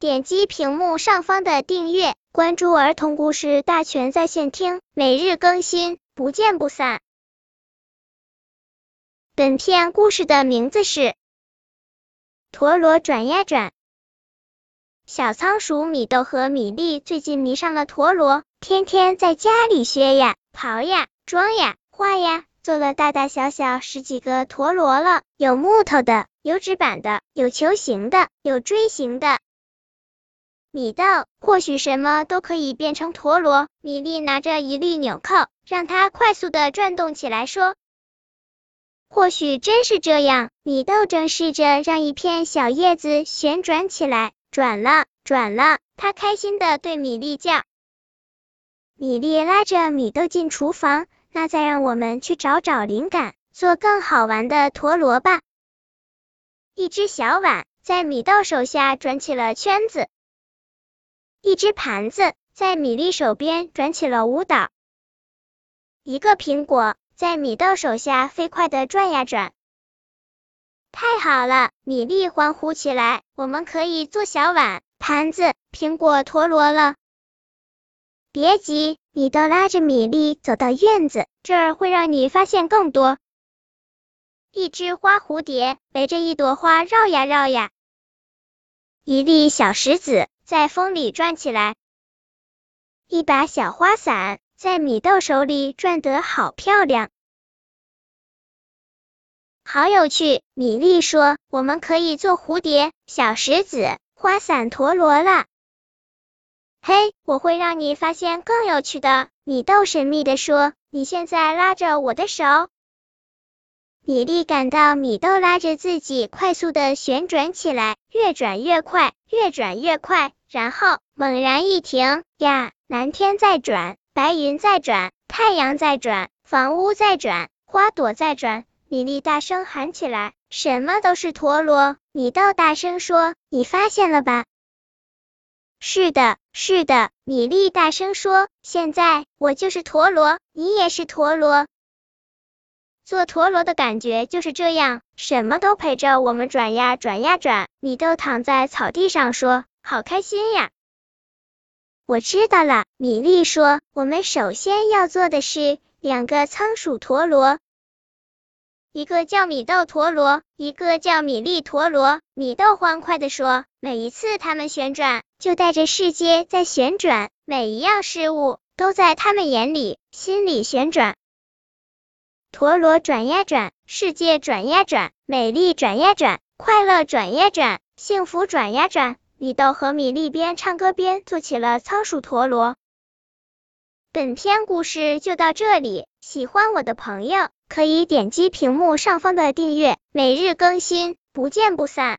点击屏幕上方的订阅，关注儿童故事大全在线听，每日更新，不见不散。本片故事的名字是《陀螺转呀转》。小仓鼠米豆和米粒最近迷上了陀螺，天天在家里削呀、刨呀、装呀、画呀，做了大大小小十几个陀螺了，有木头的，有纸板的，有球形的，有锥形的。米豆，或许什么都可以变成陀螺。米粒拿着一粒纽扣，让它快速的转动起来，说：“或许真是这样。”米豆正试着让一片小叶子旋转起来。转了，转了，他开心的对米粒叫。米粒拉着米豆进厨房，那再让我们去找找灵感，做更好玩的陀螺吧。一只小碗在米豆手下转起了圈子，一只盘子在米粒手边转起了舞蹈，一个苹果在米豆手下飞快的转呀转。太好了！米粒欢呼起来。我们可以做小碗、盘子、苹果陀螺了。别急，米豆拉着米粒走到院子，这儿会让你发现更多。一只花蝴蝶围着一朵花绕呀绕呀，一粒小石子在风里转起来，一把小花伞在米豆手里转得好漂亮。好有趣，米粒说：“我们可以做蝴蝶、小石子、花伞、陀螺了。”嘿，我会让你发现更有趣的。米豆神秘的说：“你现在拉着我的手。”米粒感到米豆拉着自己快速的旋转起来，越转越快，越转越快，然后猛然一停，呀，蓝天在转，白云在转，太阳在转，房屋在转，花朵在转。米粒大声喊起来：“什么都是陀螺！”米豆大声说：“你发现了吧？”“是的，是的。”米粒大声说：“现在我就是陀螺，你也是陀螺。做陀螺的感觉就是这样，什么都陪着我们转呀转呀转。”米豆躺在草地上说：“好开心呀！”我知道了，米粒说：“我们首先要做的是两个仓鼠陀螺。”一个叫米豆陀螺，一个叫米粒陀螺。米豆欢快的说：“每一次它们旋转，就带着世界在旋转，每一样事物都在他们眼里、心里旋转。陀螺转呀转，世界转呀转，美丽转呀转，快乐转呀转，幸福转呀转。”米豆和米粒边唱歌边做起了仓鼠陀螺。本篇故事就到这里，喜欢我的朋友。可以点击屏幕上方的订阅，每日更新，不见不散。